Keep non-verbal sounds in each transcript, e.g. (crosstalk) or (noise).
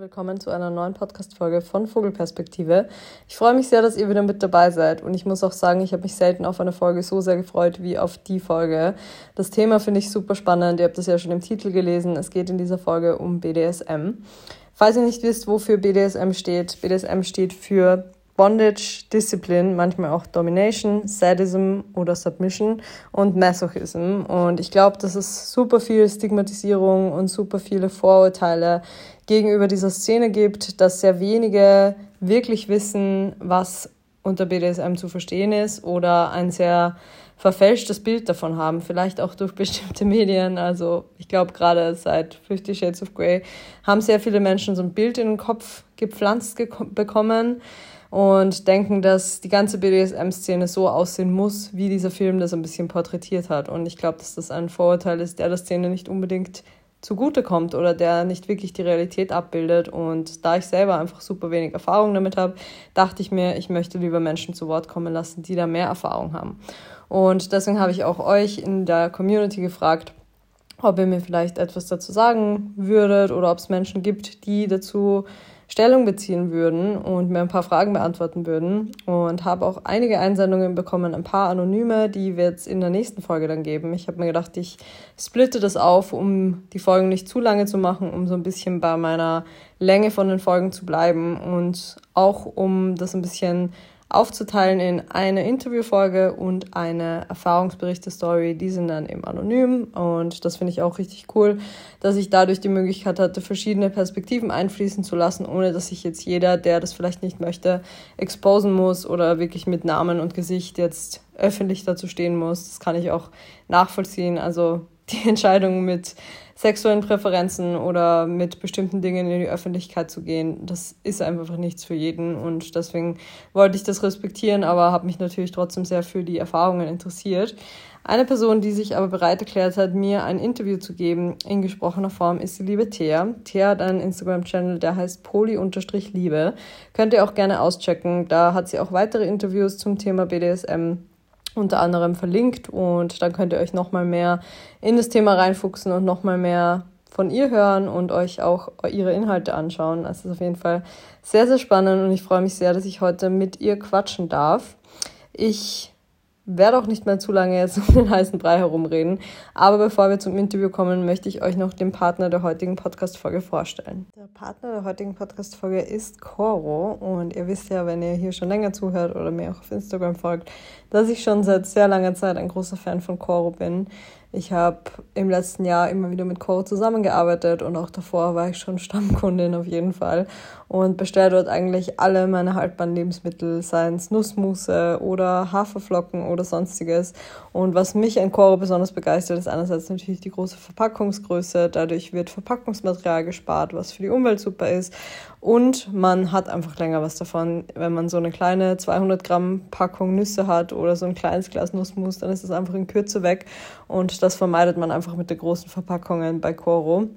willkommen zu einer neuen Podcast-Folge von Vogelperspektive. Ich freue mich sehr, dass ihr wieder mit dabei seid und ich muss auch sagen, ich habe mich selten auf eine Folge so sehr gefreut wie auf die Folge. Das Thema finde ich super spannend, ihr habt es ja schon im Titel gelesen. Es geht in dieser Folge um BDSM. Falls ihr nicht wisst, wofür BDSM steht, BDSM steht für Bondage, Discipline, manchmal auch Domination, Sadism oder Submission und Masochism. Und ich glaube, dass es super viel Stigmatisierung und super viele Vorurteile gegenüber dieser Szene gibt, dass sehr wenige wirklich wissen, was unter BDSM zu verstehen ist oder ein sehr verfälschtes Bild davon haben, vielleicht auch durch (laughs) bestimmte Medien. Also ich glaube, gerade seit Fifty Shades of Grey haben sehr viele Menschen so ein Bild in den Kopf gepflanzt bekommen und denken, dass die ganze BDSM-Szene so aussehen muss, wie dieser Film das ein bisschen porträtiert hat. Und ich glaube, dass das ein Vorurteil ist, der der Szene nicht unbedingt zugutekommt oder der nicht wirklich die Realität abbildet. Und da ich selber einfach super wenig Erfahrung damit habe, dachte ich mir, ich möchte lieber Menschen zu Wort kommen lassen, die da mehr Erfahrung haben. Und deswegen habe ich auch euch in der Community gefragt, ob ihr mir vielleicht etwas dazu sagen würdet oder ob es Menschen gibt, die dazu Stellung beziehen würden und mir ein paar Fragen beantworten würden. Und habe auch einige Einsendungen bekommen, ein paar anonyme, die wir jetzt in der nächsten Folge dann geben. Ich habe mir gedacht, ich splitte das auf, um die Folgen nicht zu lange zu machen, um so ein bisschen bei meiner Länge von den Folgen zu bleiben und auch um das ein bisschen aufzuteilen in eine Interviewfolge und eine Erfahrungsberichte-Story. Die sind dann eben anonym und das finde ich auch richtig cool, dass ich dadurch die Möglichkeit hatte, verschiedene Perspektiven einfließen zu lassen, ohne dass sich jetzt jeder, der das vielleicht nicht möchte, exposen muss oder wirklich mit Namen und Gesicht jetzt öffentlich dazu stehen muss. Das kann ich auch nachvollziehen. Also die (laughs) Entscheidung mit sexuellen Präferenzen oder mit bestimmten Dingen in die Öffentlichkeit zu gehen, das ist einfach nichts für jeden und deswegen wollte ich das respektieren, aber habe mich natürlich trotzdem sehr für die Erfahrungen interessiert. Eine Person, die sich aber bereit erklärt hat, mir ein Interview zu geben in gesprochener Form, ist die liebe Thea. Thea hat einen Instagram-Channel, der heißt poli-liebe. Könnt ihr auch gerne auschecken. Da hat sie auch weitere Interviews zum Thema BDSM unter anderem verlinkt und dann könnt ihr euch nochmal mehr in das Thema reinfuchsen und nochmal mehr von ihr hören und euch auch ihre Inhalte anschauen. Es ist auf jeden Fall sehr, sehr spannend und ich freue mich sehr, dass ich heute mit ihr quatschen darf. Ich werde auch nicht mehr zu lange jetzt um den heißen Brei herumreden. Aber bevor wir zum Interview kommen, möchte ich euch noch den Partner der heutigen Podcast-Folge vorstellen. Der Partner der heutigen Podcast-Folge ist Coro. Und ihr wisst ja, wenn ihr hier schon länger zuhört oder mir auch auf Instagram folgt, dass ich schon seit sehr langer Zeit ein großer Fan von Coro bin. Ich habe im letzten Jahr immer wieder mit Coro zusammengearbeitet und auch davor war ich schon Stammkundin auf jeden Fall und bestelle dort eigentlich alle meine haltbaren Lebensmittel, seien es Nussmusse oder Haferflocken oder sonstiges. Und was mich an Coro besonders begeistert, ist einerseits natürlich die große Verpackungsgröße. Dadurch wird Verpackungsmaterial gespart, was für die Umwelt super ist. Und man hat einfach länger was davon. Wenn man so eine kleine 200 Gramm Packung Nüsse hat oder so ein kleines Glas Nussmus, dann ist es einfach in Kürze weg. Und das vermeidet man einfach mit den großen Verpackungen bei Coro.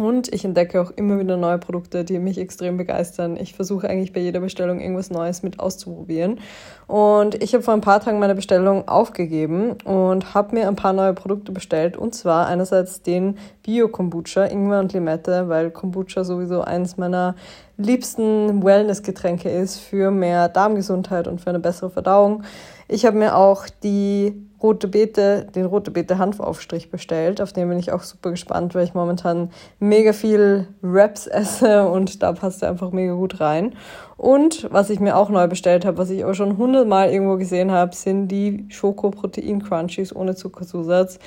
Und ich entdecke auch immer wieder neue Produkte, die mich extrem begeistern. Ich versuche eigentlich bei jeder Bestellung irgendwas Neues mit auszuprobieren. Und ich habe vor ein paar Tagen meine Bestellung aufgegeben und habe mir ein paar neue Produkte bestellt. Und zwar einerseits den Bio-Kombucha, Ingwer und Limette, weil Kombucha sowieso eines meiner liebsten Wellness-Getränke ist für mehr Darmgesundheit und für eine bessere Verdauung. Ich habe mir auch die rote Beete, den rote Beete Hanfaufstrich bestellt. Auf den bin ich auch super gespannt, weil ich momentan mega viel Wraps esse und da passt er einfach mega gut rein. Und was ich mir auch neu bestellt habe, was ich auch schon hundertmal irgendwo gesehen habe, sind die Schoko-Protein Crunchies ohne Zuckerzusatz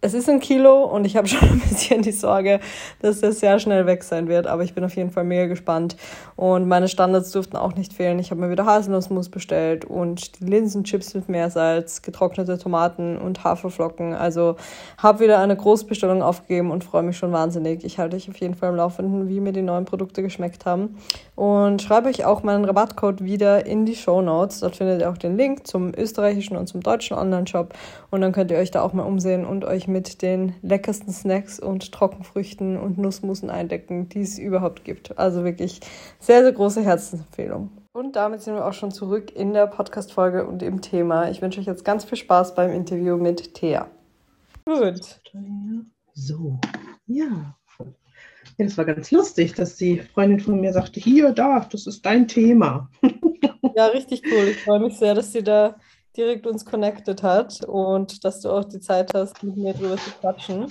es ist ein Kilo und ich habe (laughs) schon ein bisschen die Sorge, dass das sehr schnell weg sein wird. Aber ich bin auf jeden Fall mega gespannt. Und meine Standards durften auch nicht fehlen. Ich habe mir wieder Haselnussmus bestellt und die Linsenchips mit Meersalz, getrocknete Tomaten und Haferflocken. Also habe wieder eine Großbestellung aufgegeben und freue mich schon wahnsinnig. Ich halte euch auf jeden Fall im Laufenden, wie mir die neuen Produkte geschmeckt haben. Und schreibe euch auch meinen Rabattcode wieder in die Show Notes. Dort findet ihr auch den Link zum österreichischen und zum deutschen Online-Shop. Und dann könnt ihr euch da auch mal umsehen und euch mit den leckersten Snacks und Trockenfrüchten und Nussmusen eindecken, die es überhaupt gibt. Also wirklich sehr, sehr große Herzensempfehlung. Und damit sind wir auch schon zurück in der Podcast-Folge und im Thema. Ich wünsche euch jetzt ganz viel Spaß beim Interview mit Thea. Gut. So, ja. Ja, das war ganz lustig, dass die Freundin von mir sagte, hier, da, das ist dein Thema. Ja, richtig cool. Ich freue mich sehr, dass sie da direkt uns connected hat und dass du auch die Zeit hast, mit mir drüber zu quatschen.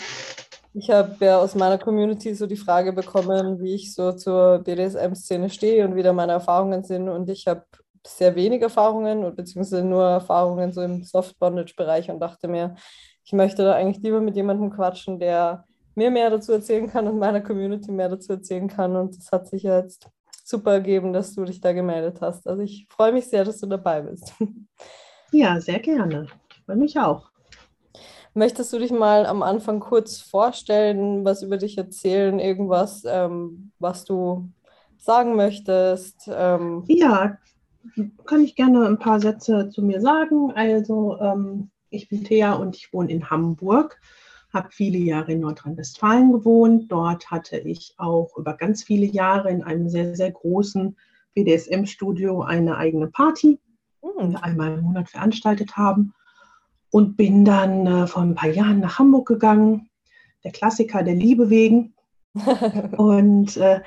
Ich habe ja aus meiner Community so die Frage bekommen, wie ich so zur BDSM-Szene stehe und wie da meine Erfahrungen sind. Und ich habe sehr wenig Erfahrungen beziehungsweise nur Erfahrungen so im Soft-Bondage-Bereich und dachte mir, ich möchte da eigentlich lieber mit jemandem quatschen, der mir mehr dazu erzählen kann und meiner Community mehr dazu erzählen kann. Und das hat sich ja jetzt super ergeben, dass du dich da gemeldet hast. Also ich freue mich sehr, dass du dabei bist. (laughs) Ja, sehr gerne. Freue mich auch. Möchtest du dich mal am Anfang kurz vorstellen, was über dich erzählen, irgendwas, ähm, was du sagen möchtest? Ähm ja, kann ich gerne ein paar Sätze zu mir sagen. Also, ähm, ich bin Thea und ich wohne in Hamburg, habe viele Jahre in Nordrhein-Westfalen gewohnt. Dort hatte ich auch über ganz viele Jahre in einem sehr, sehr großen BDSM-Studio eine eigene Party, einmal im Monat veranstaltet haben. Und bin dann äh, vor ein paar Jahren nach Hamburg gegangen, der Klassiker der Liebe wegen. (laughs) und äh,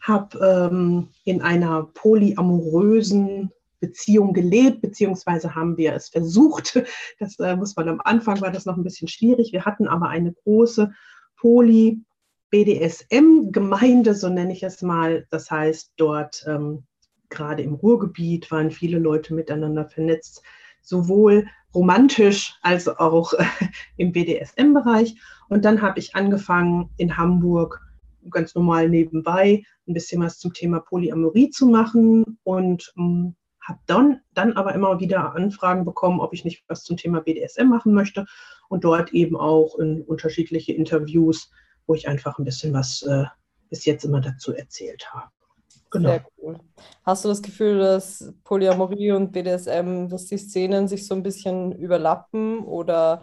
habe ähm, in einer polyamorösen Beziehung gelebt, beziehungsweise haben wir es versucht. Das äh, muss man am Anfang, war das noch ein bisschen schwierig. Wir hatten aber eine große Poly-BDSM-Gemeinde, so nenne ich es mal. Das heißt, dort ähm, gerade im Ruhrgebiet waren viele Leute miteinander vernetzt, sowohl romantisch als auch (laughs) im BDSM-Bereich. Und dann habe ich angefangen in Hamburg ganz normal nebenbei ein bisschen was zum Thema Polyamorie zu machen und ähm, habe dann, dann aber immer wieder Anfragen bekommen, ob ich nicht was zum Thema BDSM machen möchte und dort eben auch in unterschiedliche Interviews, wo ich einfach ein bisschen was äh, bis jetzt immer dazu erzählt habe. Genau. Sehr cool. Hast du das Gefühl, dass Polyamorie und BDSM, dass die Szenen sich so ein bisschen überlappen oder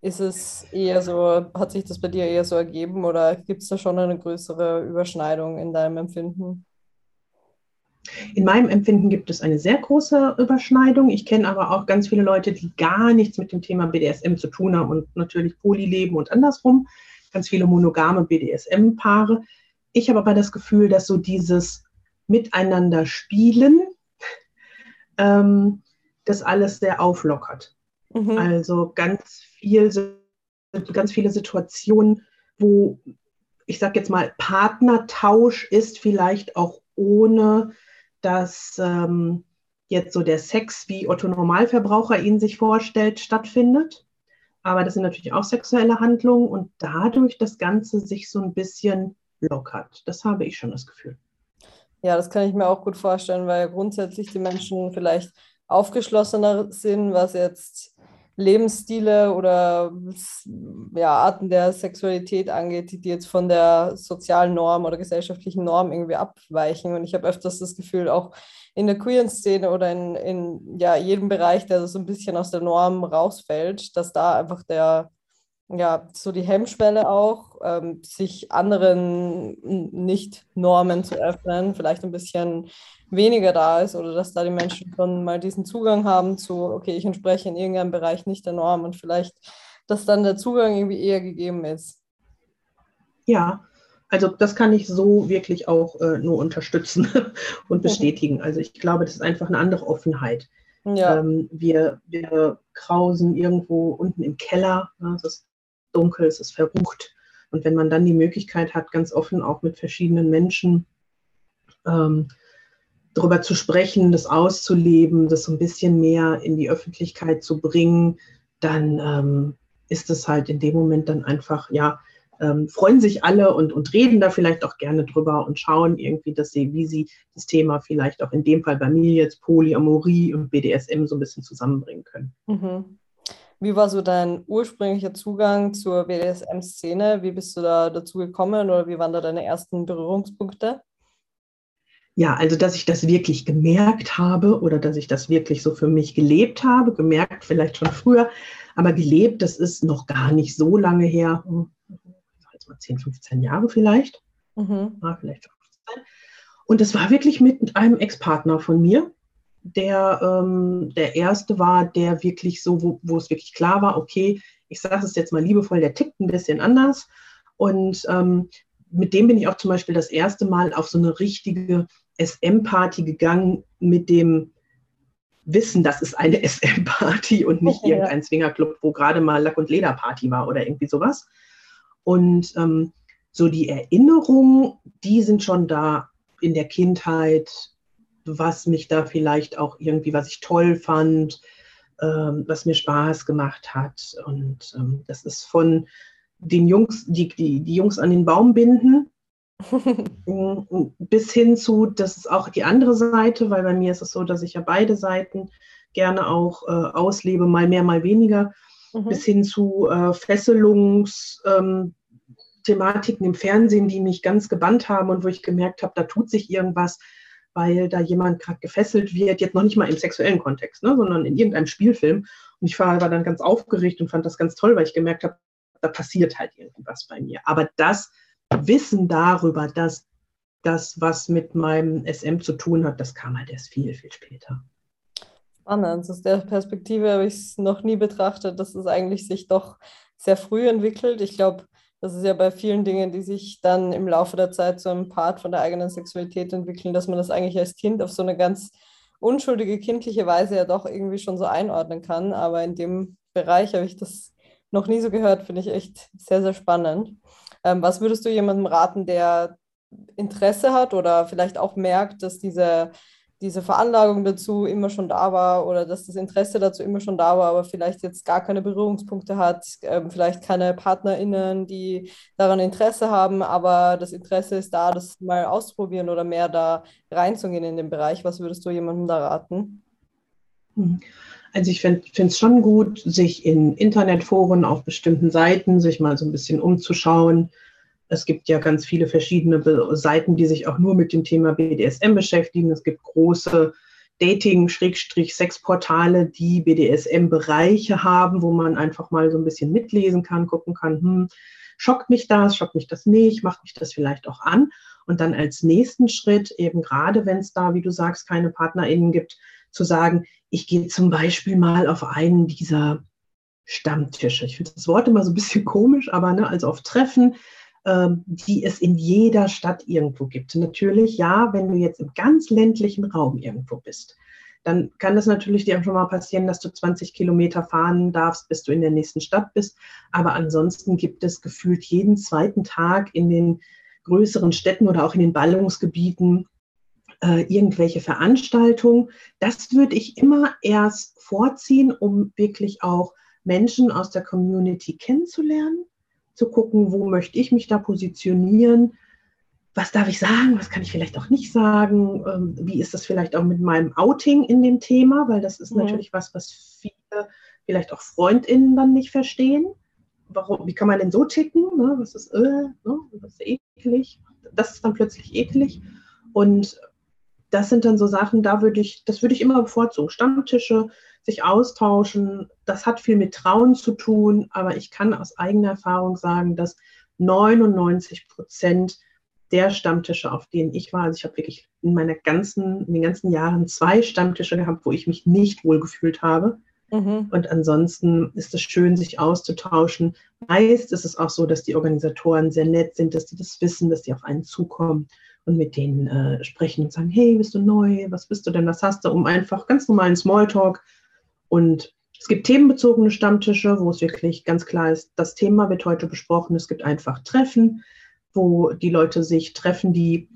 ist es eher so, hat sich das bei dir eher so ergeben oder gibt es da schon eine größere Überschneidung in deinem Empfinden? In meinem Empfinden gibt es eine sehr große Überschneidung. Ich kenne aber auch ganz viele Leute, die gar nichts mit dem Thema BDSM zu tun haben und natürlich Poly leben und andersrum. Ganz viele monogame BDSM-Paare. Ich habe aber das Gefühl, dass so dieses Miteinander spielen ähm, das alles sehr auflockert. Mhm. Also ganz viel, ganz viele Situationen, wo ich sage jetzt mal, Partnertausch ist vielleicht auch ohne, dass ähm, jetzt so der Sex, wie Otto Normalverbraucher ihn sich vorstellt, stattfindet. Aber das sind natürlich auch sexuelle Handlungen und dadurch das Ganze sich so ein bisschen lockert. Das habe ich schon das Gefühl. Ja, das kann ich mir auch gut vorstellen, weil grundsätzlich die Menschen vielleicht aufgeschlossener sind, was jetzt Lebensstile oder ja, Arten der Sexualität angeht, die, jetzt von der sozialen Norm oder gesellschaftlichen Norm irgendwie abweichen. Und ich habe öfters das Gefühl, auch in der queeren Szene oder in, in ja, jedem Bereich, der so ein bisschen aus der Norm rausfällt, dass da einfach der, ja, so die Hemmschwelle auch, ähm, sich anderen Nicht-Normen zu öffnen, vielleicht ein bisschen weniger da ist oder dass da die Menschen schon mal diesen Zugang haben zu, okay, ich entspreche in irgendeinem Bereich nicht der Norm und vielleicht, dass dann der Zugang irgendwie eher gegeben ist. Ja, also das kann ich so wirklich auch äh, nur unterstützen (laughs) und bestätigen. Also ich glaube, das ist einfach eine andere Offenheit. Ja. Ähm, wir, wir krausen irgendwo unten im Keller, ne, es ist dunkel, es ist verrucht. Und wenn man dann die Möglichkeit hat, ganz offen auch mit verschiedenen Menschen ähm, darüber zu sprechen, das auszuleben, das so ein bisschen mehr in die Öffentlichkeit zu bringen, dann ähm, ist es halt in dem Moment dann einfach, ja, ähm, freuen sich alle und, und reden da vielleicht auch gerne drüber und schauen irgendwie, dass sie, wie sie das Thema vielleicht auch in dem Fall bei mir jetzt Polyamorie und BDSM so ein bisschen zusammenbringen können. Mhm. Wie war so dein ursprünglicher Zugang zur BDSM-Szene? Wie bist du da dazu gekommen oder wie waren da deine ersten Berührungspunkte? Ja, also dass ich das wirklich gemerkt habe oder dass ich das wirklich so für mich gelebt habe, gemerkt vielleicht schon früher, aber gelebt, das ist noch gar nicht so lange her, hm, jetzt mal 10, 15 Jahre vielleicht, mhm. ja, vielleicht 15. Und das war wirklich mit einem Ex-Partner von mir, der ähm, der erste war, der wirklich so, wo, wo es wirklich klar war, okay, ich sage es jetzt mal liebevoll, der tickt ein bisschen anders und ähm, mit dem bin ich auch zum Beispiel das erste Mal auf so eine richtige SM-Party gegangen mit dem Wissen, das ist eine (laughs) SM-Party und nicht ja. irgendein Swingerclub, wo gerade mal Lack- und Leder-Party war oder irgendwie sowas. Und ähm, so die Erinnerungen, die sind schon da in der Kindheit, was mich da vielleicht auch irgendwie, was ich toll fand, ähm, was mir Spaß gemacht hat. Und ähm, das ist von den Jungs, die, die, die Jungs an den Baum binden, (laughs) bis hin zu, das ist auch die andere Seite, weil bei mir ist es so, dass ich ja beide Seiten gerne auch äh, auslebe, mal mehr, mal weniger, mhm. bis hin zu äh, Fesselungsthematiken ähm, im Fernsehen, die mich ganz gebannt haben und wo ich gemerkt habe, da tut sich irgendwas, weil da jemand gerade gefesselt wird, jetzt noch nicht mal im sexuellen Kontext, ne, sondern in irgendeinem Spielfilm. Und ich war, war dann ganz aufgeregt und fand das ganz toll, weil ich gemerkt habe, da passiert halt irgendwas bei mir. Aber das Wissen darüber, dass das, was mit meinem SM zu tun hat, das kam halt erst viel, viel später. Spannend. Aus der Perspektive habe ich es noch nie betrachtet, dass es eigentlich sich doch sehr früh entwickelt. Ich glaube, das ist ja bei vielen Dingen, die sich dann im Laufe der Zeit zu einem Part von der eigenen Sexualität entwickeln, dass man das eigentlich als Kind auf so eine ganz unschuldige, kindliche Weise ja doch irgendwie schon so einordnen kann. Aber in dem Bereich habe ich das noch nie so gehört, finde ich echt sehr, sehr spannend. Ähm, was würdest du jemandem raten, der Interesse hat oder vielleicht auch merkt, dass diese, diese Veranlagung dazu immer schon da war oder dass das Interesse dazu immer schon da war, aber vielleicht jetzt gar keine Berührungspunkte hat, ähm, vielleicht keine PartnerInnen, die daran Interesse haben, aber das Interesse ist da, das mal auszuprobieren oder mehr da reinzugehen in den Bereich. Was würdest du jemandem da raten? Mhm. Also ich finde es schon gut, sich in Internetforen auf bestimmten Seiten sich mal so ein bisschen umzuschauen. Es gibt ja ganz viele verschiedene Seiten, die sich auch nur mit dem Thema BDSM beschäftigen. Es gibt große Dating-Sex-Portale, die BDSM-Bereiche haben, wo man einfach mal so ein bisschen mitlesen kann, gucken kann, hm, schockt mich das, schockt mich das nicht, macht mich das vielleicht auch an. Und dann als nächsten Schritt, eben gerade wenn es da, wie du sagst, keine PartnerInnen gibt, zu sagen, ich gehe zum Beispiel mal auf einen dieser Stammtische. Ich finde das Wort immer so ein bisschen komisch, aber ne, also auf Treffen, die es in jeder Stadt irgendwo gibt. Natürlich, ja, wenn du jetzt im ganz ländlichen Raum irgendwo bist, dann kann es natürlich dir schon mal passieren, dass du 20 Kilometer fahren darfst, bis du in der nächsten Stadt bist. Aber ansonsten gibt es gefühlt jeden zweiten Tag in den größeren Städten oder auch in den Ballungsgebieten äh, irgendwelche Veranstaltungen. Das würde ich immer erst vorziehen, um wirklich auch Menschen aus der Community kennenzulernen, zu gucken, wo möchte ich mich da positionieren, was darf ich sagen, was kann ich vielleicht auch nicht sagen, ähm, wie ist das vielleicht auch mit meinem Outing in dem Thema, weil das ist mhm. natürlich was, was viele vielleicht auch FreundInnen dann nicht verstehen. Warum, wie kann man denn so ticken? Ne? Was ist, äh, ne? das ist eklig. Das ist dann plötzlich eklig. Und das sind dann so Sachen, da würde ich, das würde ich immer bevorzugen. Stammtische, sich austauschen, das hat viel mit Trauen zu tun, aber ich kann aus eigener Erfahrung sagen, dass 99 Prozent der Stammtische, auf denen ich war, also ich habe wirklich in meiner ganzen, in den ganzen Jahren zwei Stammtische gehabt, wo ich mich nicht wohl gefühlt habe. Mhm. Und ansonsten ist es schön, sich auszutauschen. Meist ist es auch so, dass die Organisatoren sehr nett sind, dass die das wissen, dass die auf einen zukommen und mit denen äh, sprechen und sagen, hey, bist du neu? Was bist du denn? Was hast du? Um einfach ganz normalen Smalltalk. Und es gibt themenbezogene Stammtische, wo es wirklich ganz klar ist, das Thema wird heute besprochen. Es gibt einfach Treffen, wo die Leute sich treffen, die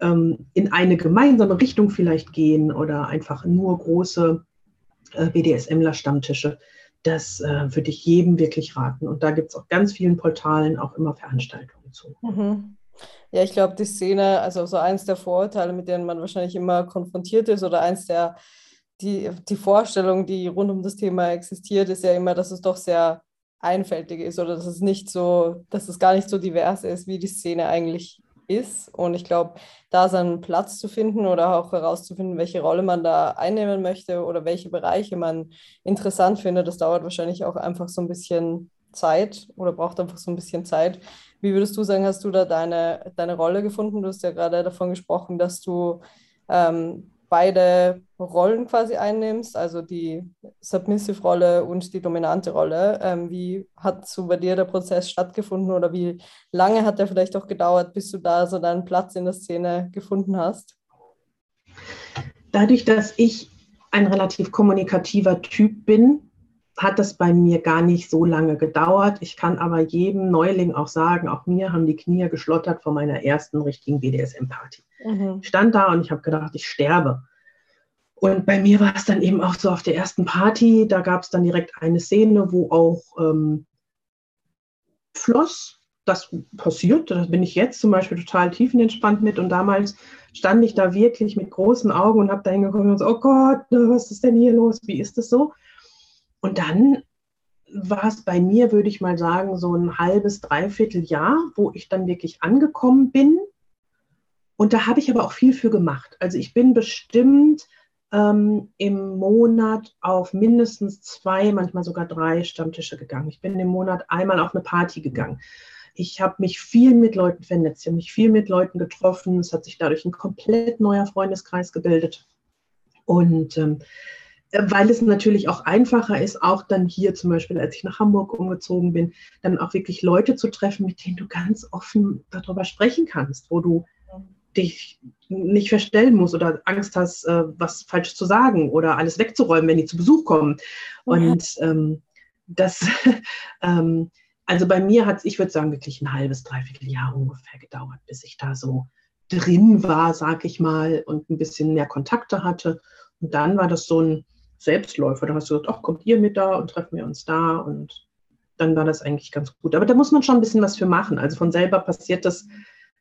ähm, in eine gemeinsame Richtung vielleicht gehen oder einfach nur große äh, BDSMler-Stammtische. Das äh, würde ich jedem wirklich raten. Und da gibt es auf ganz vielen Portalen auch immer Veranstaltungen zu. Mhm. Ja, ich glaube, die Szene, also so eins der Vorurteile, mit denen man wahrscheinlich immer konfrontiert ist oder eins der, die, die Vorstellung, die rund um das Thema existiert, ist ja immer, dass es doch sehr einfältig ist oder dass es nicht so, dass es gar nicht so divers ist, wie die Szene eigentlich ist. Und ich glaube, da seinen Platz zu finden oder auch herauszufinden, welche Rolle man da einnehmen möchte oder welche Bereiche man interessant findet, das dauert wahrscheinlich auch einfach so ein bisschen Zeit oder braucht einfach so ein bisschen Zeit. Wie würdest du sagen, hast du da deine, deine Rolle gefunden? Du hast ja gerade davon gesprochen, dass du ähm, beide Rollen quasi einnimmst, also die Submissive-Rolle und die dominante Rolle. Ähm, wie hat so bei dir der Prozess stattgefunden oder wie lange hat der vielleicht auch gedauert, bis du da so deinen Platz in der Szene gefunden hast? Dadurch, dass ich ein relativ kommunikativer Typ bin, hat das bei mir gar nicht so lange gedauert. Ich kann aber jedem Neuling auch sagen, auch mir haben die Knie geschlottert vor meiner ersten richtigen BDSM-Party. Mhm. Ich stand da und ich habe gedacht, ich sterbe. Und bei mir war es dann eben auch so auf der ersten Party, da gab es dann direkt eine Szene, wo auch ähm, floss. Das passiert, da bin ich jetzt zum Beispiel total tiefenentspannt mit. Und damals stand ich da wirklich mit großen Augen und habe da hingekommen und so, oh Gott, was ist denn hier los? Wie ist das so? Und dann war es bei mir, würde ich mal sagen, so ein halbes, dreiviertel Jahr, wo ich dann wirklich angekommen bin. Und da habe ich aber auch viel für gemacht. Also ich bin bestimmt ähm, im Monat auf mindestens zwei, manchmal sogar drei Stammtische gegangen. Ich bin im Monat einmal auf eine Party gegangen. Ich habe mich viel mit Leuten vernetzt, ich habe mich viel mit Leuten getroffen. Es hat sich dadurch ein komplett neuer Freundeskreis gebildet. Und ähm, weil es natürlich auch einfacher ist, auch dann hier zum Beispiel, als ich nach Hamburg umgezogen bin, dann auch wirklich Leute zu treffen, mit denen du ganz offen darüber sprechen kannst, wo du dich nicht verstellen musst oder Angst hast, äh, was falsch zu sagen oder alles wegzuräumen, wenn die zu Besuch kommen. Und ähm, das, (laughs) ähm, also bei mir hat es, ich würde sagen, wirklich ein halbes, dreiviertel Jahr ungefähr gedauert, bis ich da so drin war, sag ich mal, und ein bisschen mehr Kontakte hatte. Und dann war das so ein, Selbstläufer. Da hast du gesagt, ach, kommt ihr mit da und treffen wir uns da und dann war das eigentlich ganz gut. Aber da muss man schon ein bisschen was für machen. Also von selber passiert das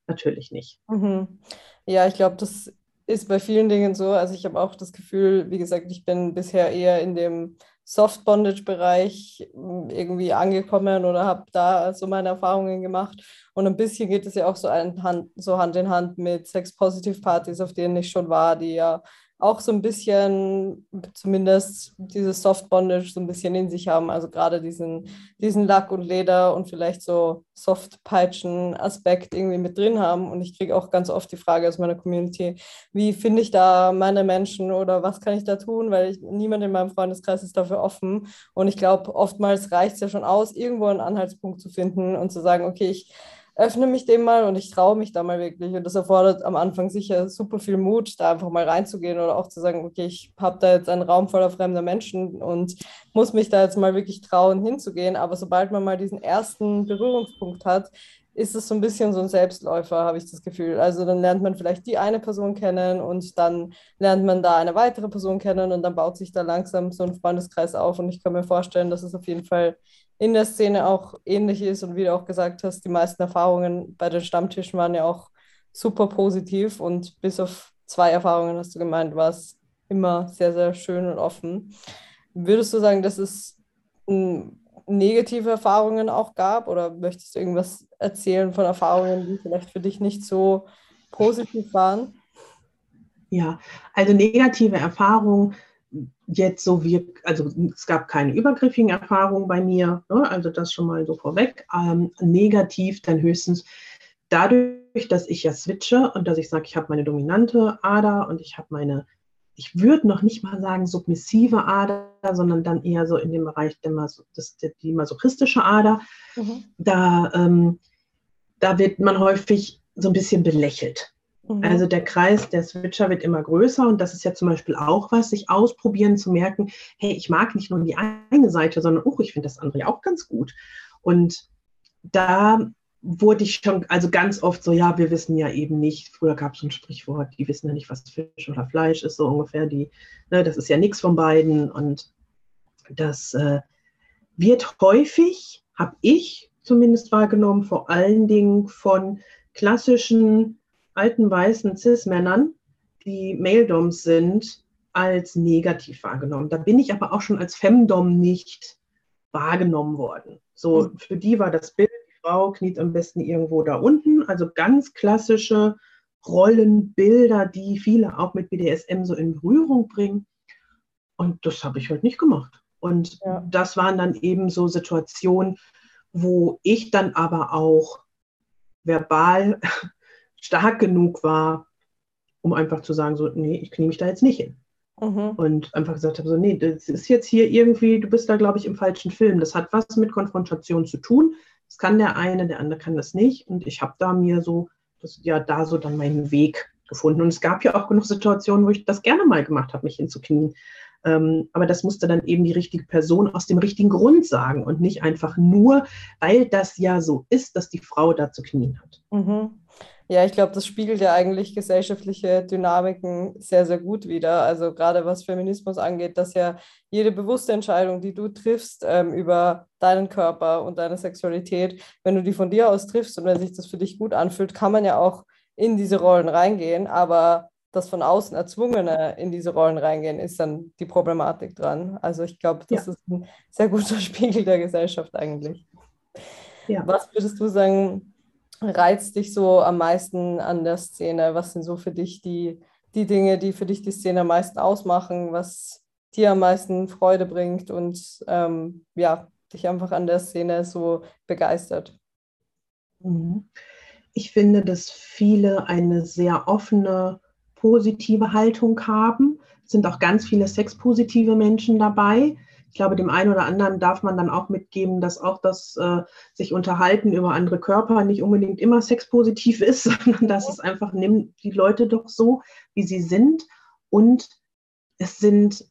natürlich nicht. Mhm. Ja, ich glaube, das ist bei vielen Dingen so. Also ich habe auch das Gefühl, wie gesagt, ich bin bisher eher in dem Soft-Bondage-Bereich hm, irgendwie angekommen oder habe da so meine Erfahrungen gemacht. Und ein bisschen geht es ja auch so, Hand, so Hand in Hand mit Sex-Positive-Partys, auf denen ich schon war, die ja auch so ein bisschen, zumindest dieses Soft Bondage so ein bisschen in sich haben. Also gerade diesen, diesen Lack und Leder und vielleicht so Soft-Peitschen-Aspekt irgendwie mit drin haben. Und ich kriege auch ganz oft die Frage aus meiner Community, wie finde ich da meine Menschen oder was kann ich da tun? Weil ich, niemand in meinem Freundeskreis ist dafür offen. Und ich glaube, oftmals reicht es ja schon aus, irgendwo einen Anhaltspunkt zu finden und zu sagen, okay, ich öffne mich dem mal und ich traue mich da mal wirklich. Und das erfordert am Anfang sicher super viel Mut, da einfach mal reinzugehen oder auch zu sagen, okay, ich habe da jetzt einen Raum voller fremder Menschen und muss mich da jetzt mal wirklich trauen, hinzugehen. Aber sobald man mal diesen ersten Berührungspunkt hat, ist es so ein bisschen so ein Selbstläufer, habe ich das Gefühl. Also dann lernt man vielleicht die eine Person kennen und dann lernt man da eine weitere Person kennen und dann baut sich da langsam so ein Freundeskreis auf. Und ich kann mir vorstellen, dass es auf jeden Fall in der Szene auch ähnlich ist. Und wie du auch gesagt hast, die meisten Erfahrungen bei den Stammtischen waren ja auch super positiv. Und bis auf zwei Erfahrungen, hast du gemeint, war es immer sehr, sehr schön und offen. Würdest du sagen, dass es negative Erfahrungen auch gab? Oder möchtest du irgendwas erzählen von Erfahrungen, die vielleicht für dich nicht so positiv waren? Ja, also negative Erfahrungen jetzt so wie, also es gab keine übergriffigen Erfahrungen bei mir, ne? also das schon mal so vorweg. Ähm, negativ dann höchstens dadurch, dass ich ja switche und dass ich sage, ich habe meine dominante Ader und ich habe meine, ich würde noch nicht mal sagen submissive Ader, sondern dann eher so in dem Bereich der Mas das, die masochistische Ader. Mhm. Da, ähm, da wird man häufig so ein bisschen belächelt. Mhm. Also der Kreis der Switcher wird immer größer und das ist ja zum Beispiel auch was, sich ausprobieren, zu merken, hey, ich mag nicht nur die eine Seite, sondern, oh, ich finde das andere auch ganz gut. Und da wurde ich schon, also ganz oft so, ja, wir wissen ja eben nicht, früher gab es ein Sprichwort, die wissen ja nicht, was Fisch oder Fleisch ist, so ungefähr, die, ne, das ist ja nichts von beiden und das äh, wird häufig, habe ich zumindest wahrgenommen, vor allen Dingen von klassischen alten weißen Cis-Männern, die Male-Doms sind, als negativ wahrgenommen. Da bin ich aber auch schon als Femdom nicht wahrgenommen worden. So, mhm. für die war das Bild, die Frau kniet am besten irgendwo da unten. Also ganz klassische Rollenbilder, die viele auch mit BDSM so in Berührung bringen. Und das habe ich halt nicht gemacht. Und ja. das waren dann eben so Situationen, wo ich dann aber auch verbal stark genug war, um einfach zu sagen, so, nee, ich knie mich da jetzt nicht hin. Mhm. Und einfach gesagt habe, so, nee, das ist jetzt hier irgendwie, du bist da, glaube ich, im falschen Film. Das hat was mit Konfrontation zu tun. Das kann der eine, der andere kann das nicht. Und ich habe da mir so, das, ja, da so dann meinen Weg gefunden. Und es gab ja auch genug Situationen, wo ich das gerne mal gemacht habe, mich hinzuknien. Ähm, aber das musste dann eben die richtige Person aus dem richtigen Grund sagen und nicht einfach nur, weil das ja so ist, dass die Frau da zu knien hat. Mhm. Ja, ich glaube, das spiegelt ja eigentlich gesellschaftliche Dynamiken sehr, sehr gut wider. Also gerade was Feminismus angeht, dass ja jede bewusste Entscheidung, die du triffst ähm, über deinen Körper und deine Sexualität, wenn du die von dir aus triffst und wenn sich das für dich gut anfühlt, kann man ja auch in diese Rollen reingehen. Aber das von außen erzwungene in diese Rollen reingehen, ist dann die Problematik dran. Also ich glaube, das ja. ist ein sehr guter (laughs) Spiegel der Gesellschaft eigentlich. Ja. Was würdest du sagen, reizt dich so am meisten an der Szene? Was sind so für dich die, die Dinge, die für dich die Szene am meisten ausmachen, was dir am meisten Freude bringt und ähm, ja, dich einfach an der Szene so begeistert? Mhm. Ich finde, dass viele eine sehr offene, positive Haltung haben. Es sind auch ganz viele sexpositive Menschen dabei ich glaube, dem einen oder anderen darf man dann auch mitgeben, dass auch das äh, sich unterhalten über andere Körper nicht unbedingt immer sexpositiv (laughs) ist, sondern dass es einfach nimmt die Leute doch so, wie sie sind. Und es sind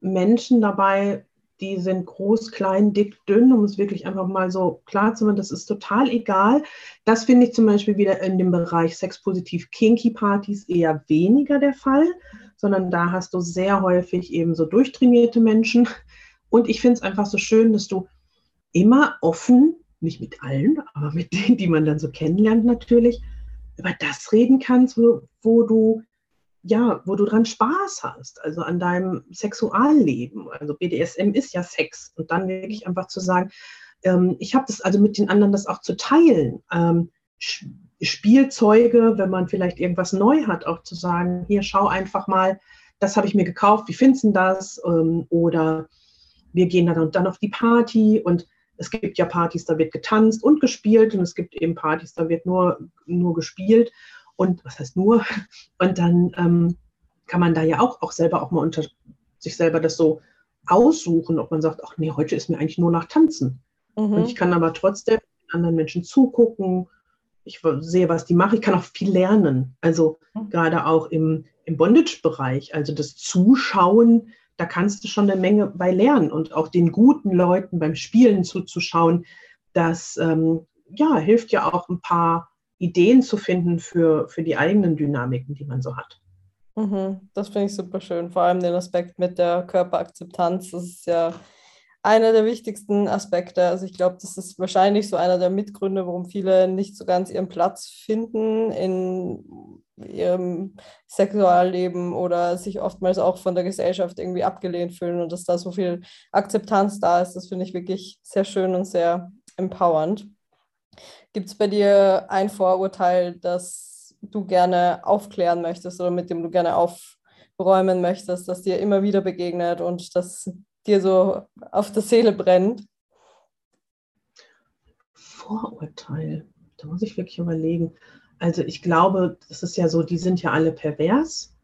Menschen dabei, die sind groß, klein, dick, dünn, um es wirklich einfach mal so klar zu machen, das ist total egal. Das finde ich zum Beispiel wieder in dem Bereich sexpositiv kinky Partys eher weniger der Fall sondern da hast du sehr häufig eben so durchtrainierte Menschen. Und ich finde es einfach so schön, dass du immer offen, nicht mit allen, aber mit denen, die man dann so kennenlernt natürlich, über das reden kannst, wo, wo du ja, wo du dran Spaß hast, also an deinem Sexualleben. Also BDSM ist ja Sex. Und dann wirklich einfach zu sagen, ähm, ich habe das also mit den anderen das auch zu teilen. Ähm, Spielzeuge, wenn man vielleicht irgendwas neu hat, auch zu sagen, hier schau einfach mal, das habe ich mir gekauft, wie findest du das? Ähm, oder wir gehen dann und dann auf die Party und es gibt ja Partys, da wird getanzt und gespielt und es gibt eben Partys, da wird nur, nur gespielt und was heißt nur? (laughs) Und dann ähm, kann man da ja auch, auch selber auch mal unter sich selber das so aussuchen, ob man sagt, ach nee, heute ist mir eigentlich nur nach Tanzen. Mhm. Und ich kann aber trotzdem anderen Menschen zugucken ich sehe, was die machen. Ich kann auch viel lernen. Also mhm. gerade auch im, im Bondage-Bereich, also das Zuschauen, da kannst du schon eine Menge bei lernen und auch den guten Leuten beim Spielen zuzuschauen, das ähm, ja, hilft ja auch ein paar Ideen zu finden für, für die eigenen Dynamiken, die man so hat. Mhm, das finde ich super schön, vor allem den Aspekt mit der Körperakzeptanz. Das ist ja einer der wichtigsten Aspekte. Also ich glaube, das ist wahrscheinlich so einer der Mitgründe, warum viele nicht so ganz ihren Platz finden in ihrem Sexualleben oder sich oftmals auch von der Gesellschaft irgendwie abgelehnt fühlen und dass da so viel Akzeptanz da ist. Das finde ich wirklich sehr schön und sehr empowernd. Gibt es bei dir ein Vorurteil, das du gerne aufklären möchtest oder mit dem du gerne aufräumen möchtest, das dir immer wieder begegnet und das dir so auf der Seele brennt? Vorurteil, da muss ich wirklich überlegen. Also ich glaube, das ist ja so, die sind ja alle pervers.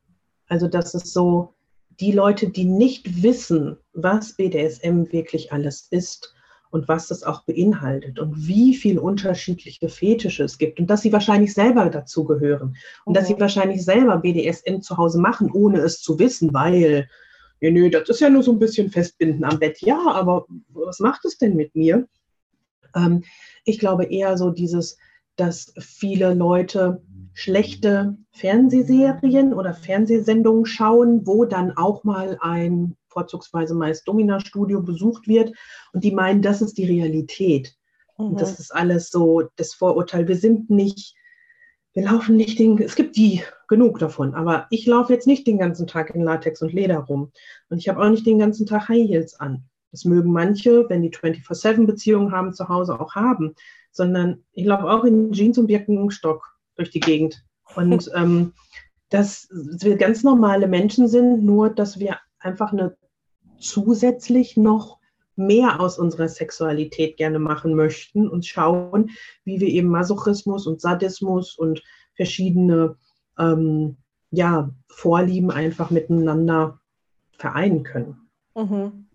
Also das ist so, die Leute, die nicht wissen, was BDSM wirklich alles ist und was das auch beinhaltet und wie viele unterschiedliche Fetische es gibt und dass sie wahrscheinlich selber dazu gehören und okay. dass sie wahrscheinlich selber BDSM zu Hause machen, ohne es zu wissen, weil ja, nö, das ist ja nur so ein bisschen festbinden am Bett. Ja, aber was macht es denn mit mir? Ähm, ich glaube eher so dieses, dass viele Leute schlechte Fernsehserien oder Fernsehsendungen schauen, wo dann auch mal ein vorzugsweise meist Domina-Studio besucht wird und die meinen, das ist die Realität. Mhm. Und das ist alles so das Vorurteil. Wir sind nicht wir laufen nicht den, es gibt die genug davon, aber ich laufe jetzt nicht den ganzen Tag in Latex und Leder rum. Und ich habe auch nicht den ganzen Tag High Heels an. Das mögen manche, wenn die 24-7-Beziehungen haben, zu Hause auch haben. Sondern ich laufe auch in Jeans und Birkenstock durch die Gegend. Und (laughs) ähm, dass wir ganz normale Menschen sind, nur dass wir einfach eine zusätzlich noch mehr aus unserer Sexualität gerne machen möchten und schauen, wie wir eben Masochismus und Sadismus und verschiedene ähm, ja, Vorlieben einfach miteinander vereinen können. Mhm.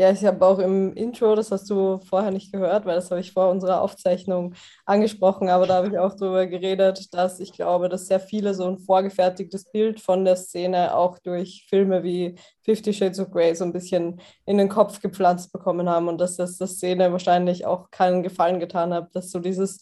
Ja, ich habe auch im Intro, das hast du vorher nicht gehört, weil das habe ich vor unserer Aufzeichnung angesprochen, aber da habe ich auch darüber geredet, dass ich glaube, dass sehr viele so ein vorgefertigtes Bild von der Szene auch durch Filme wie Fifty Shades of Grey so ein bisschen in den Kopf gepflanzt bekommen haben und dass das der Szene wahrscheinlich auch keinen Gefallen getan hat, dass so dieses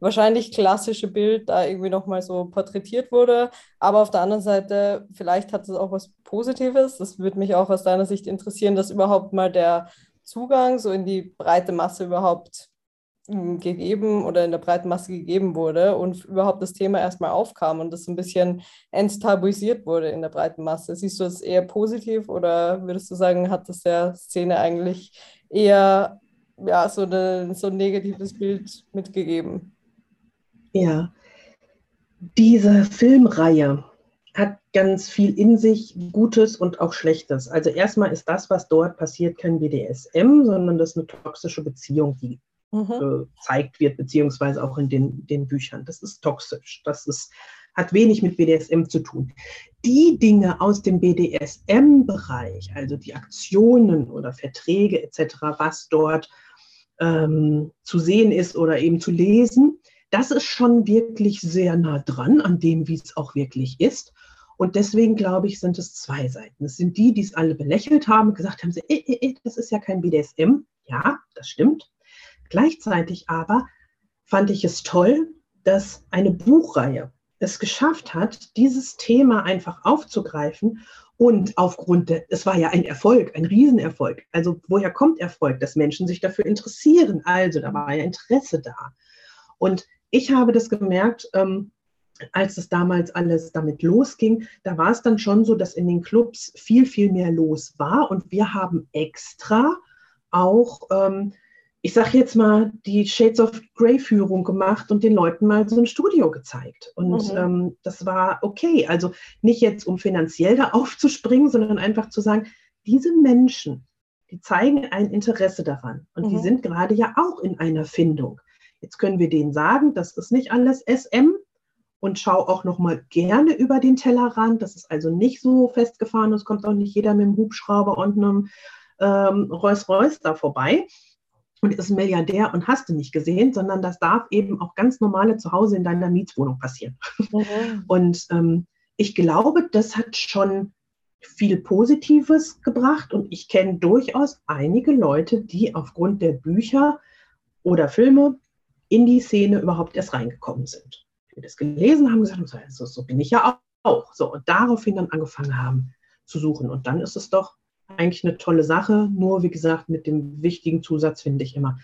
wahrscheinlich klassische Bild da irgendwie nochmal so porträtiert wurde. Aber auf der anderen Seite, vielleicht hat es auch was Positives. Das würde mich auch aus deiner Sicht interessieren, dass überhaupt mal der Zugang so in die breite Masse überhaupt hm, gegeben oder in der breiten Masse gegeben wurde und überhaupt das Thema erstmal aufkam und das ein bisschen enttabuisiert wurde in der breiten Masse. Siehst du das eher positiv oder würdest du sagen, hat das der Szene eigentlich eher ja, so, eine, so ein negatives Bild mitgegeben? Ja, diese Filmreihe hat ganz viel in sich, Gutes und auch Schlechtes. Also erstmal ist das, was dort passiert, kein BDSM, sondern das ist eine toxische Beziehung, die mhm. gezeigt wird, beziehungsweise auch in den, den Büchern. Das ist toxisch. Das ist, hat wenig mit BDSM zu tun. Die Dinge aus dem BDSM-Bereich, also die Aktionen oder Verträge etc., was dort ähm, zu sehen ist oder eben zu lesen, das ist schon wirklich sehr nah dran an dem, wie es auch wirklich ist. Und deswegen glaube ich, sind es zwei Seiten. Es sind die, die es alle belächelt haben, gesagt haben, sie, eh, eh, das ist ja kein BDSM. Ja, das stimmt. Gleichzeitig aber fand ich es toll, dass eine Buchreihe es geschafft hat, dieses Thema einfach aufzugreifen und aufgrund, der, es war ja ein Erfolg, ein Riesenerfolg. Also woher kommt Erfolg? Dass Menschen sich dafür interessieren. Also da war ja Interesse da. Und ich habe das gemerkt, ähm, als es damals alles damit losging, da war es dann schon so, dass in den Clubs viel, viel mehr los war. Und wir haben extra auch, ähm, ich sage jetzt mal, die Shades of Grey-Führung gemacht und den Leuten mal so ein Studio gezeigt. Und mhm. ähm, das war okay. Also nicht jetzt, um finanziell da (laughs) aufzuspringen, sondern einfach zu sagen, diese Menschen, die zeigen ein Interesse daran. Und mhm. die sind gerade ja auch in einer Findung. Jetzt können wir denen sagen, das ist nicht alles SM und schau auch noch mal gerne über den Tellerrand. Das ist also nicht so festgefahren. Es kommt auch nicht jeder mit einem Hubschrauber und einem ähm, Rolls-Royce da vorbei und ist Milliardär und hast du nicht gesehen, sondern das darf eben auch ganz normale zu Hause in deiner Mietswohnung passieren. Mhm. Und ähm, ich glaube, das hat schon viel Positives gebracht und ich kenne durchaus einige Leute, die aufgrund der Bücher oder Filme in die Szene überhaupt erst reingekommen sind. Die das gelesen haben, gesagt haben, so, so bin ich ja auch. So, und daraufhin dann angefangen haben zu suchen. Und dann ist es doch eigentlich eine tolle Sache. Nur, wie gesagt, mit dem wichtigen Zusatz finde ich immer,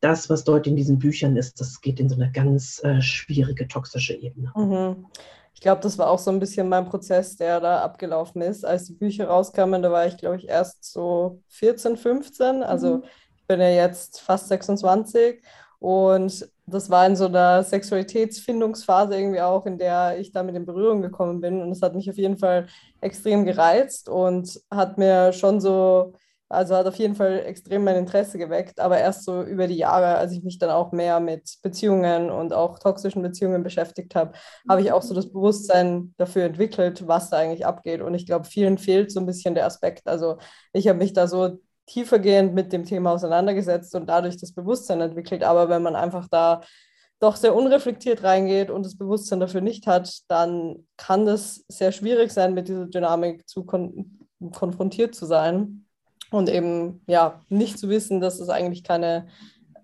das, was dort in diesen Büchern ist, das geht in so eine ganz äh, schwierige, toxische Ebene. Mhm. Ich glaube, das war auch so ein bisschen mein Prozess, der da abgelaufen ist. Als die Bücher rauskamen, da war ich, glaube ich, erst so 14, 15. Also mhm. ich bin ja jetzt fast 26 und das war in so einer Sexualitätsfindungsphase irgendwie auch, in der ich damit in Berührung gekommen bin. Und es hat mich auf jeden Fall extrem gereizt und hat mir schon so, also hat auf jeden Fall extrem mein Interesse geweckt. Aber erst so über die Jahre, als ich mich dann auch mehr mit Beziehungen und auch toxischen Beziehungen beschäftigt habe, habe ich auch so das Bewusstsein dafür entwickelt, was da eigentlich abgeht. Und ich glaube, vielen fehlt so ein bisschen der Aspekt. Also ich habe mich da so tiefergehend mit dem Thema auseinandergesetzt und dadurch das Bewusstsein entwickelt. Aber wenn man einfach da doch sehr unreflektiert reingeht und das Bewusstsein dafür nicht hat, dann kann das sehr schwierig sein, mit dieser Dynamik zu kon konfrontiert zu sein und eben ja nicht zu wissen, dass es eigentlich keine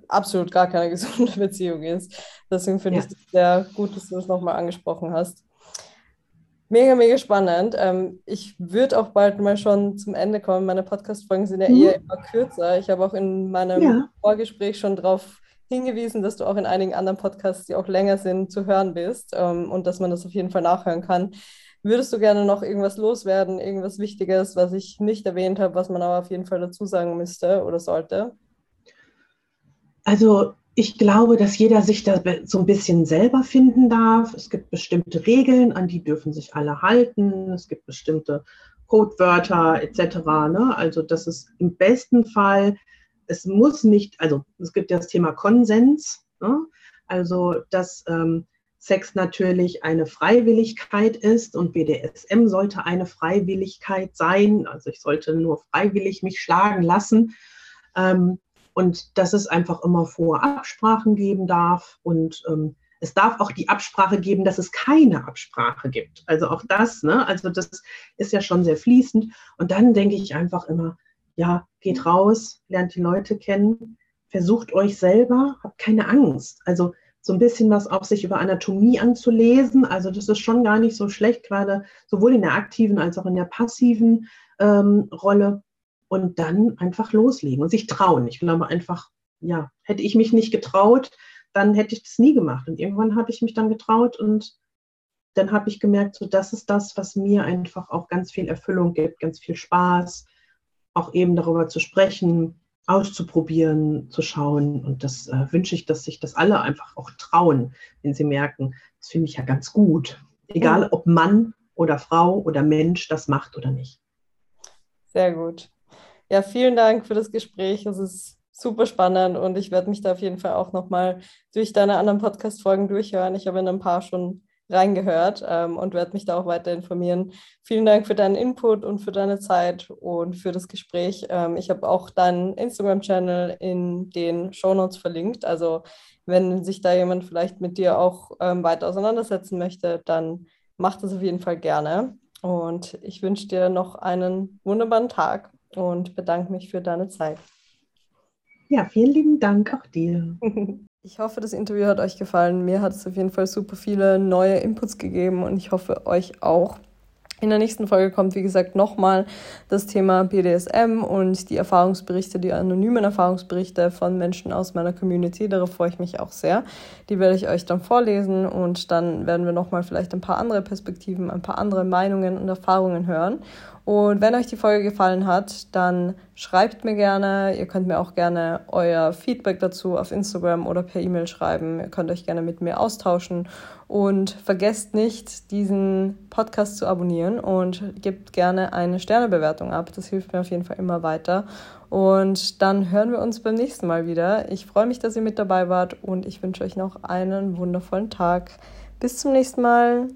absolut gar keine (laughs) gesunde Beziehung ist. Deswegen finde ja. ich es sehr gut, dass du das nochmal angesprochen hast. Mega, mega spannend. Ähm, ich würde auch bald mal schon zum Ende kommen. Meine Podcast-Folgen sind ja mhm. eher immer kürzer. Ich habe auch in meinem ja. Vorgespräch schon darauf hingewiesen, dass du auch in einigen anderen Podcasts, die auch länger sind, zu hören bist ähm, und dass man das auf jeden Fall nachhören kann. Würdest du gerne noch irgendwas loswerden, irgendwas Wichtiges, was ich nicht erwähnt habe, was man aber auf jeden Fall dazu sagen müsste oder sollte? Also ich glaube, dass jeder sich da so ein bisschen selber finden darf. Es gibt bestimmte Regeln, an die dürfen sich alle halten. Es gibt bestimmte Codewörter etc. Ne? Also das ist im besten Fall, es muss nicht, also es gibt ja das Thema Konsens. Ne? Also dass ähm, Sex natürlich eine Freiwilligkeit ist und BDSM sollte eine Freiwilligkeit sein. Also ich sollte nur freiwillig mich schlagen lassen. Ähm, und dass es einfach immer vor Absprachen geben darf. Und ähm, es darf auch die Absprache geben, dass es keine Absprache gibt. Also auch das, ne? Also das ist ja schon sehr fließend. Und dann denke ich einfach immer, ja, geht raus, lernt die Leute kennen, versucht euch selber, habt keine Angst. Also so ein bisschen was auch sich über Anatomie anzulesen. Also das ist schon gar nicht so schlecht, gerade sowohl in der aktiven als auch in der passiven ähm, Rolle und dann einfach loslegen und sich trauen. Ich glaube einfach, ja, hätte ich mich nicht getraut, dann hätte ich das nie gemacht. Und irgendwann habe ich mich dann getraut und dann habe ich gemerkt, so das ist das, was mir einfach auch ganz viel Erfüllung gibt, ganz viel Spaß, auch eben darüber zu sprechen, auszuprobieren, zu schauen. Und das äh, wünsche ich, dass sich das alle einfach auch trauen, wenn sie merken, das finde ich ja ganz gut. Egal ob Mann oder Frau oder Mensch das macht oder nicht. Sehr gut. Ja, vielen Dank für das Gespräch. Es ist super spannend und ich werde mich da auf jeden Fall auch nochmal durch deine anderen Podcast-Folgen durchhören. Ich habe in ein paar schon reingehört ähm, und werde mich da auch weiter informieren. Vielen Dank für deinen Input und für deine Zeit und für das Gespräch. Ähm, ich habe auch deinen Instagram-Channel in den Shownotes verlinkt. Also wenn sich da jemand vielleicht mit dir auch ähm, weiter auseinandersetzen möchte, dann macht das auf jeden Fall gerne. Und ich wünsche dir noch einen wunderbaren Tag und bedanke mich für deine Zeit. Ja, vielen lieben Dank auch dir. (laughs) Ich hoffe, das Interview hat euch gefallen. Mir hat es auf jeden Fall super viele neue Inputs gegeben und ich hoffe euch auch. In der nächsten Folge kommt, wie gesagt, nochmal das Thema BDSM und die Erfahrungsberichte, die anonymen Erfahrungsberichte von Menschen aus meiner Community. Darauf freue ich mich auch sehr. Die werde ich euch dann vorlesen und dann werden wir nochmal vielleicht ein paar andere Perspektiven, ein paar andere Meinungen und Erfahrungen hören. Und wenn euch die Folge gefallen hat, dann schreibt mir gerne. Ihr könnt mir auch gerne euer Feedback dazu auf Instagram oder per E-Mail schreiben. Ihr könnt euch gerne mit mir austauschen. Und vergesst nicht, diesen Podcast zu abonnieren und gebt gerne eine Sternebewertung ab. Das hilft mir auf jeden Fall immer weiter. Und dann hören wir uns beim nächsten Mal wieder. Ich freue mich, dass ihr mit dabei wart und ich wünsche euch noch einen wundervollen Tag. Bis zum nächsten Mal.